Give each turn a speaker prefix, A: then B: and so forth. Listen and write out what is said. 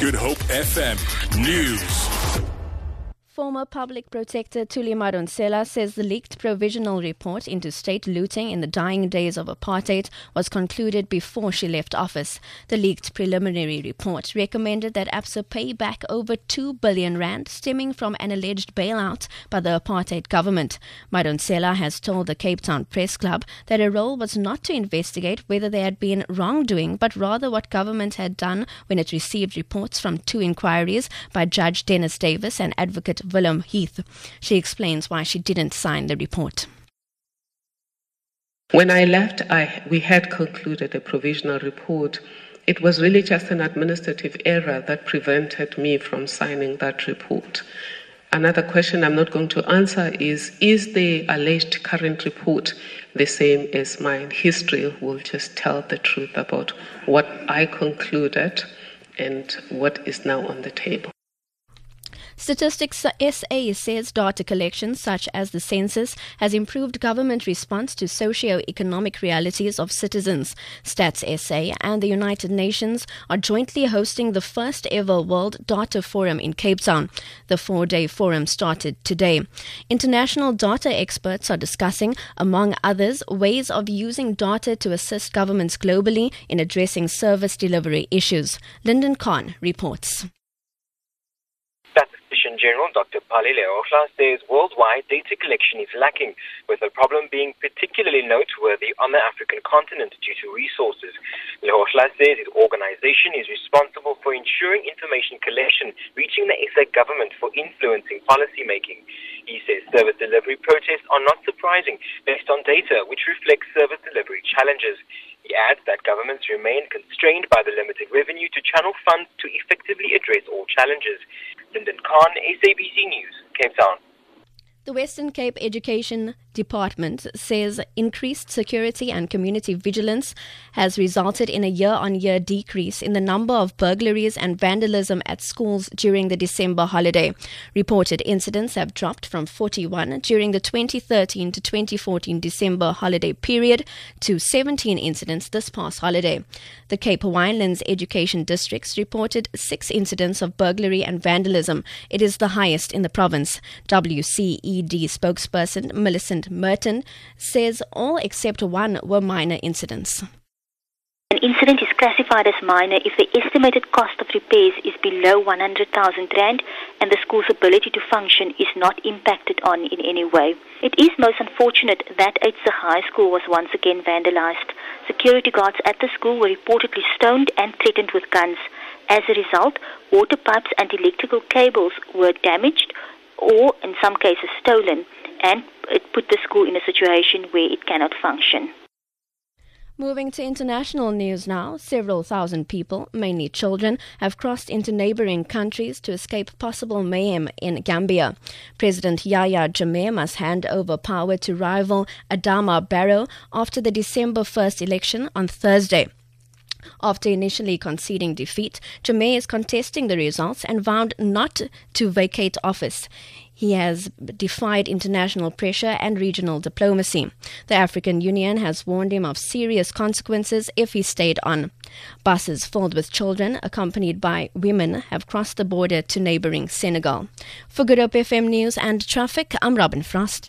A: Good Hope FM News.
B: Former public protector Thuli Madonsela says the leaked provisional report into state looting in the dying days of apartheid was concluded before she left office. The leaked preliminary report recommended that ABSA pay back over 2 billion rand stemming from an alleged bailout by the apartheid government. Madonsela has told the Cape Town Press Club that her role was not to investigate whether there had been wrongdoing, but rather what government had done when it received reports from two inquiries by Judge Dennis Davis and Advocate Willem Heath. She explains why she didn't sign the report.
C: When I left, I, we had concluded a provisional report. It was really just an administrative error that prevented me from signing that report. Another question I'm not going to answer is Is the alleged current report the same as mine? History will just tell the truth about what I concluded and what is now on the table.
B: Statistics SA says data collection, such as the census, has improved government response to socio-economic realities of citizens. Stats SA and the United Nations are jointly hosting the first ever World Data Forum in Cape Town. The four-day forum started today. International data experts are discussing, among others, ways of using data to assist governments globally in addressing service delivery issues. Lyndon Khan reports.
D: General Dr. Pali Lehohla says worldwide data collection is lacking, with the problem being particularly noteworthy on the African continent due to resources. Lehohla says his organization is responsible for ensuring information collection reaching the SA government for influencing policy making. He says service delivery protests are not surprising based on data which reflects service delivery challenges. He adds that governments remain constrained by the limited revenue to channel funds to effectively address all challenges. Lyndon Khan, SABC News, Cape Town.
B: The Western Cape Education Department says increased security and community vigilance has resulted in a year on year decrease in the number of burglaries and vandalism at schools during the December holiday. Reported incidents have dropped from 41 during the 2013 to 2014 December holiday period to 17 incidents this past holiday. The Cape Winelands Education Districts reported six incidents of burglary and vandalism. It is the highest in the province. WCED spokesperson Millicent Merton says all except one were minor incidents.
E: An incident is classified as minor if the estimated cost of repairs is below 100,000 rand and the school's ability to function is not impacted on in any way. It is most unfortunate that Eitze High School was once again vandalized. Security guards at the school were reportedly stoned and threatened with guns. As a result, water pipes and electrical cables were damaged or in some cases stolen, and it put the school in a situation where it cannot function.
B: Moving to international news now, several thousand people, mainly children, have crossed into neighboring countries to escape possible mayhem in Gambia. President Yahya Jammeh must hand over power to rival Adama Barrow after the December 1st election on Thursday. After initially conceding defeat, Jammeh is contesting the results and vowed not to vacate office. He has defied international pressure and regional diplomacy. The African Union has warned him of serious consequences if he stayed on. Buses filled with children, accompanied by women, have crossed the border to neighboring Senegal. For Good Hope FM News and Traffic, I'm Robin Frost.